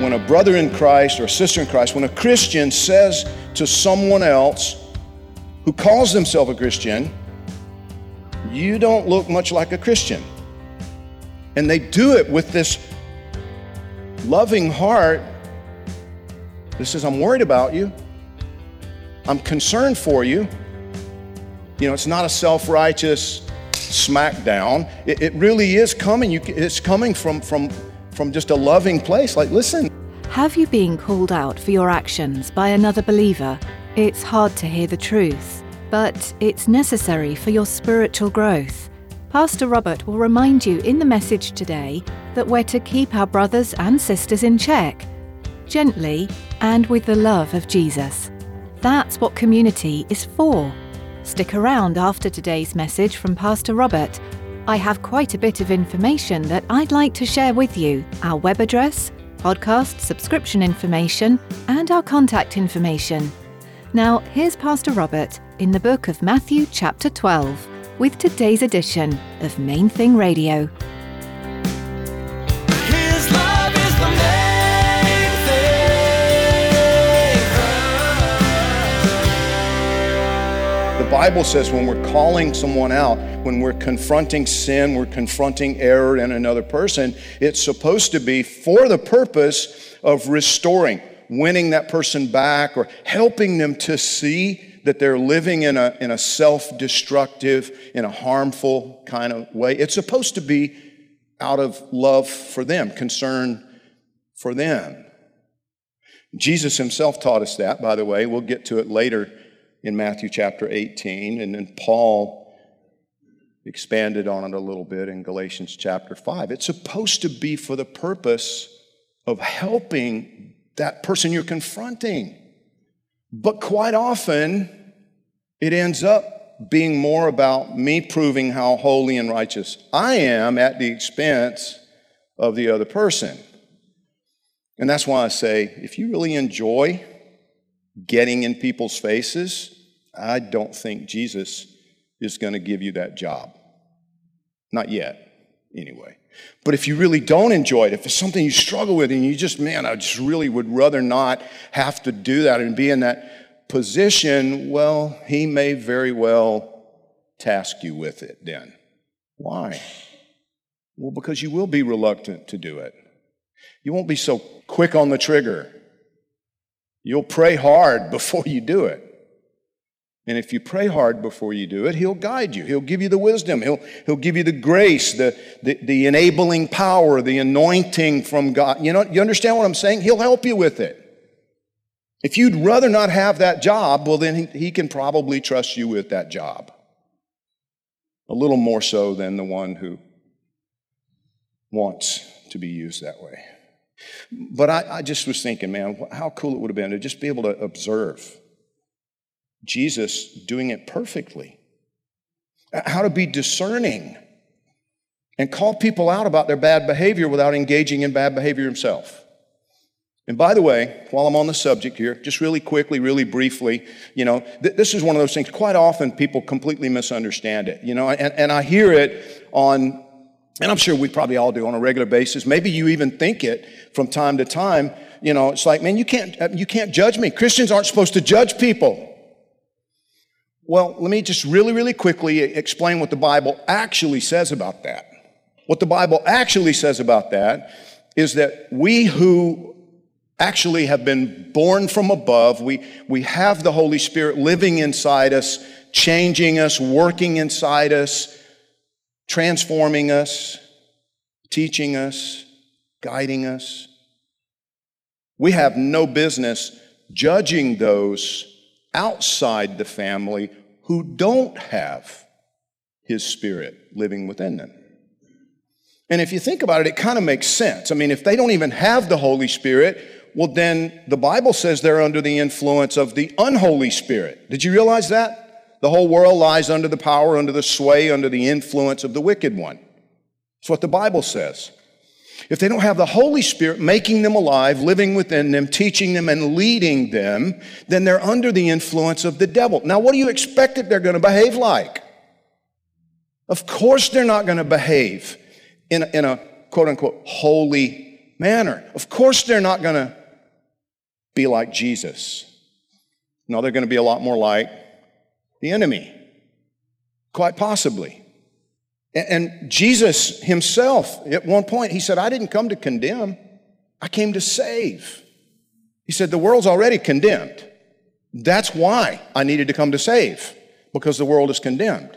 When a brother in Christ or a sister in Christ, when a Christian says to someone else who calls themselves a Christian, you don't look much like a Christian. And they do it with this loving heart that says, I'm worried about you, I'm concerned for you. You know, it's not a self righteous smackdown. It, it really is coming. You, it's coming from, from, from just a loving place. Like, listen, Have you been called out for your actions by another believer? It's hard to hear the truth, but it's necessary for your spiritual growth. Pastor Robert will remind you in the message today that we're to keep our brothers and sisters in check, gently and with the love of Jesus. That's what community is for. Stick around after today's message from Pastor Robert. I have quite a bit of information that I'd like to share with you our web address, podcast subscription information, and our contact information. Now, here's Pastor Robert in the book of Matthew, chapter 12, with today's edition of Main Thing Radio. Bible says when we're calling someone out, when we're confronting sin, we're confronting error in another person, it's supposed to be for the purpose of restoring, winning that person back, or helping them to see that they're living in a, in a self destructive, in a harmful kind of way. It's supposed to be out of love for them, concern for them. Jesus himself taught us that, by the way. We'll get to it later in Matthew chapter 18. And then Paul expanded on it a little bit in Galatians chapter 5. It's supposed to be for the purpose of helping that person you're confronting. But quite often, it ends up being more about me proving how holy and righteous I am at the expense of the other person. And that's why I say if you really enjoy getting in people's faces, I don't think Jesus is going to give you that job. Not yet, anyway. But if you really don't enjoy it, if it's something you struggle with and you just, man, I just really would rather not have to do that and be in that position, well, he may very well task you with it then. Why? Well, because you will be reluctant to do it. You won't be so quick on the trigger. You'll pray hard before you do it. And if you pray hard before you do it, He'll guide you. He'll give you the wisdom. He'll, he'll give you the grace, the, the, the enabling power, the anointing from God. You know, you understand what I'm saying? He'll help you with it. If you'd rather not have that job, well, then he, he can probably trust you with that job. A little more so than the one who wants to be used that way. But I, I just was thinking, man, how cool it would have been to just be able to observe Jesus doing it perfectly. How to be discerning and call people out about their bad behavior without engaging in bad behavior himself. And by the way, while I'm on the subject here, just really quickly, really briefly, you know, th- this is one of those things, quite often people completely misunderstand it, you know, and, and I hear it on, and I'm sure we probably all do on a regular basis. Maybe you even think it from time to time, you know, it's like, man, you can't, uh, you can't judge me. Christians aren't supposed to judge people. Well, let me just really, really quickly explain what the Bible actually says about that. What the Bible actually says about that is that we who actually have been born from above, we, we have the Holy Spirit living inside us, changing us, working inside us, transforming us, teaching us, guiding us. We have no business judging those outside the family who don't have His Spirit living within them. And if you think about it, it kind of makes sense. I mean, if they don't even have the Holy Spirit, well, then the Bible says they're under the influence of the unholy Spirit. Did you realize that? The whole world lies under the power, under the sway, under the influence of the wicked one. That's what the Bible says. If they don't have the Holy Spirit making them alive, living within them, teaching them, and leading them, then they're under the influence of the devil. Now, what do you expect that they're going to behave like? Of course, they're not going to behave in a, in a quote unquote holy manner. Of course, they're not going to be like Jesus. No, they're going to be a lot more like the enemy, quite possibly. And Jesus himself, at one point, he said, I didn't come to condemn, I came to save. He said, The world's already condemned. That's why I needed to come to save, because the world is condemned.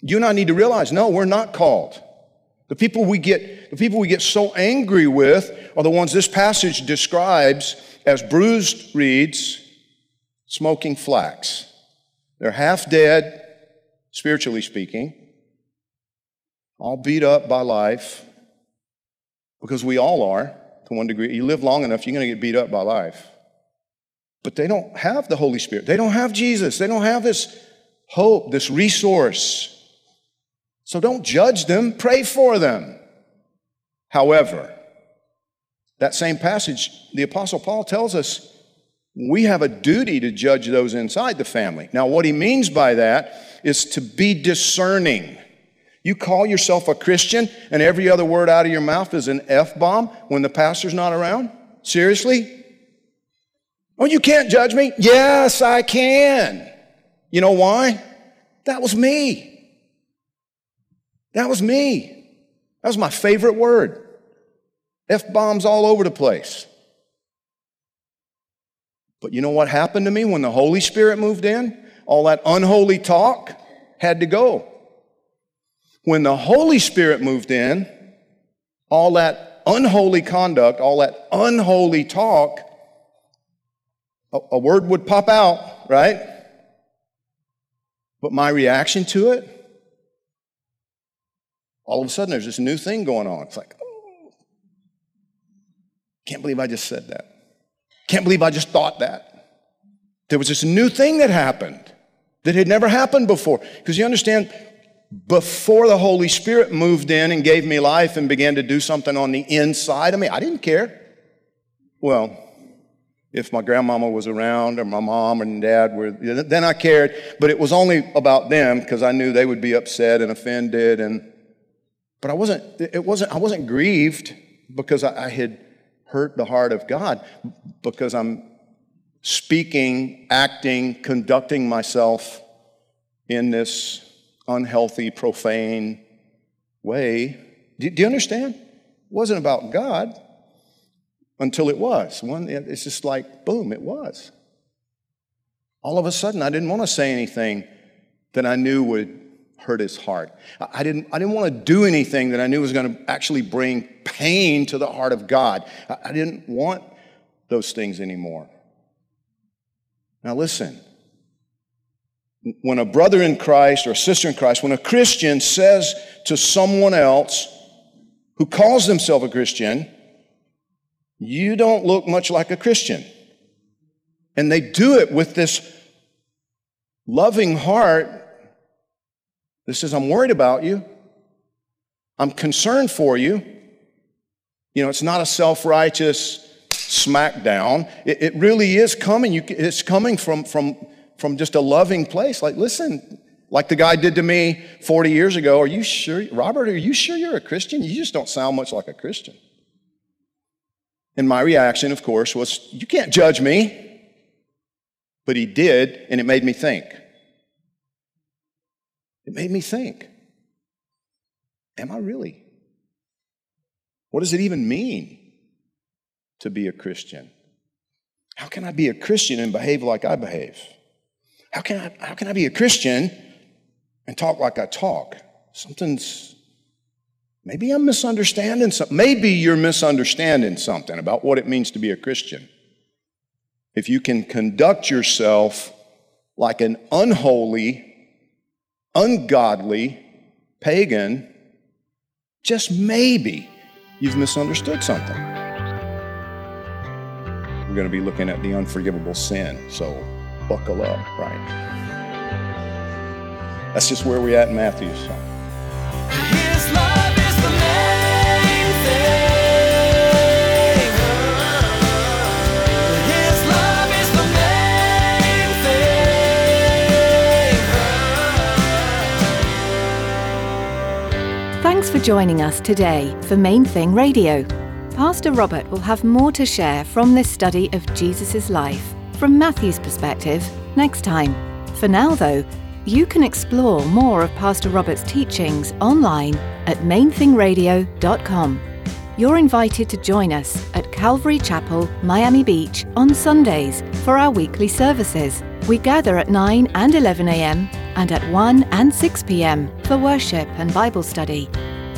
You and I need to realize no, we're not called. The people we get, the people we get so angry with are the ones this passage describes as bruised reeds smoking flax. They're half dead, spiritually speaking, all beat up by life, because we all are to one degree. You live long enough, you're going to get beat up by life. But they don't have the Holy Spirit. They don't have Jesus. They don't have this hope, this resource. So don't judge them, pray for them. However, that same passage, the Apostle Paul tells us we have a duty to judge those inside the family. Now, what he means by that is to be discerning. You call yourself a Christian and every other word out of your mouth is an F bomb when the pastor's not around? Seriously? Oh, you can't judge me? Yes, I can. You know why? That was me. That was me. That was my favorite word. F bombs all over the place. But you know what happened to me when the Holy Spirit moved in? All that unholy talk had to go. When the Holy Spirit moved in, all that unholy conduct, all that unholy talk, a, a word would pop out, right? But my reaction to it, all of a sudden there's this new thing going on. It's like, oh, can't believe I just said that. Can't believe I just thought that. There was this new thing that happened that had never happened before. Because you understand, before the Holy Spirit moved in and gave me life and began to do something on the inside of me, I didn't care. Well, if my grandmama was around or my mom and dad were, then I cared. But it was only about them because I knew they would be upset and offended. And but I wasn't. It wasn't. I wasn't grieved because I, I had hurt the heart of God because I'm speaking, acting, conducting myself in this unhealthy, profane way. Do, you understand? It wasn't about God until it was. One, it's just like, boom, it was. All of a sudden, I didn't want to say anything that I knew would hurt his heart. I didn't, I didn't want to do anything that I knew was going to actually bring pain to the heart of God. I didn't want those things anymore. Now, listen. When a brother in Christ or a sister in Christ, when a Christian says to someone else who calls themselves a Christian, you don't look much like a Christian. And they do it with this loving heart that says, I'm worried about you. I'm concerned for you. You know, it's not a self righteous, smackdown. It, it really is coming. You, it's coming from, from, from just a loving place. Like, listen, like the guy did to me 40 years ago. Are you sure, Robert, are you sure you're a Christian? You just don't sound much like a Christian. And my reaction, of course, was, You can't judge me. But he did, and it made me think. It made me think Am I really? What does it even mean to be a Christian? How can I be a Christian and behave like I behave? How can I, how can I be a Christian and talk like I talk? Something's, Maybe I'm misunderstanding something. Maybe you're misunderstanding something about what it means to be a Christian. If you can conduct yourself like an unholy, ungodly pagan, just maybe you've misunderstood something. We're going to be looking at the unforgivable sin, so buckle up, right? That's just where we're at in Matthew. So. Joining us today for Main Thing Radio. Pastor Robert will have more to share from this study of Jesus' life from Matthew's perspective next time. For now, though, you can explore more of Pastor Robert's teachings online at mainthingradio.com. You're invited to join us at Calvary Chapel, Miami Beach on Sundays for our weekly services. We gather at 9 and 11 a.m. and at 1 and 6 p.m. for worship and Bible study.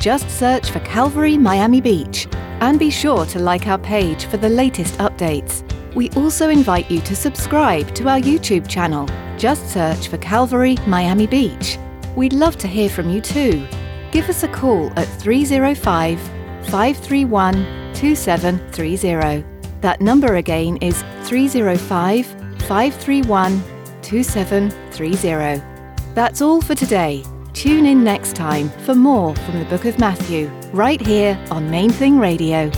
Just search for Calvary Miami Beach and be sure to like our page for the latest updates. We also invite you to subscribe to our YouTube channel. Just search for Calvary Miami Beach. We'd love to hear from you too. Give us a call at 305 531 2730. That number again is 305 531 2730. That's all for today. Tune in next time for more from the book of Matthew, right here on Main Thing Radio.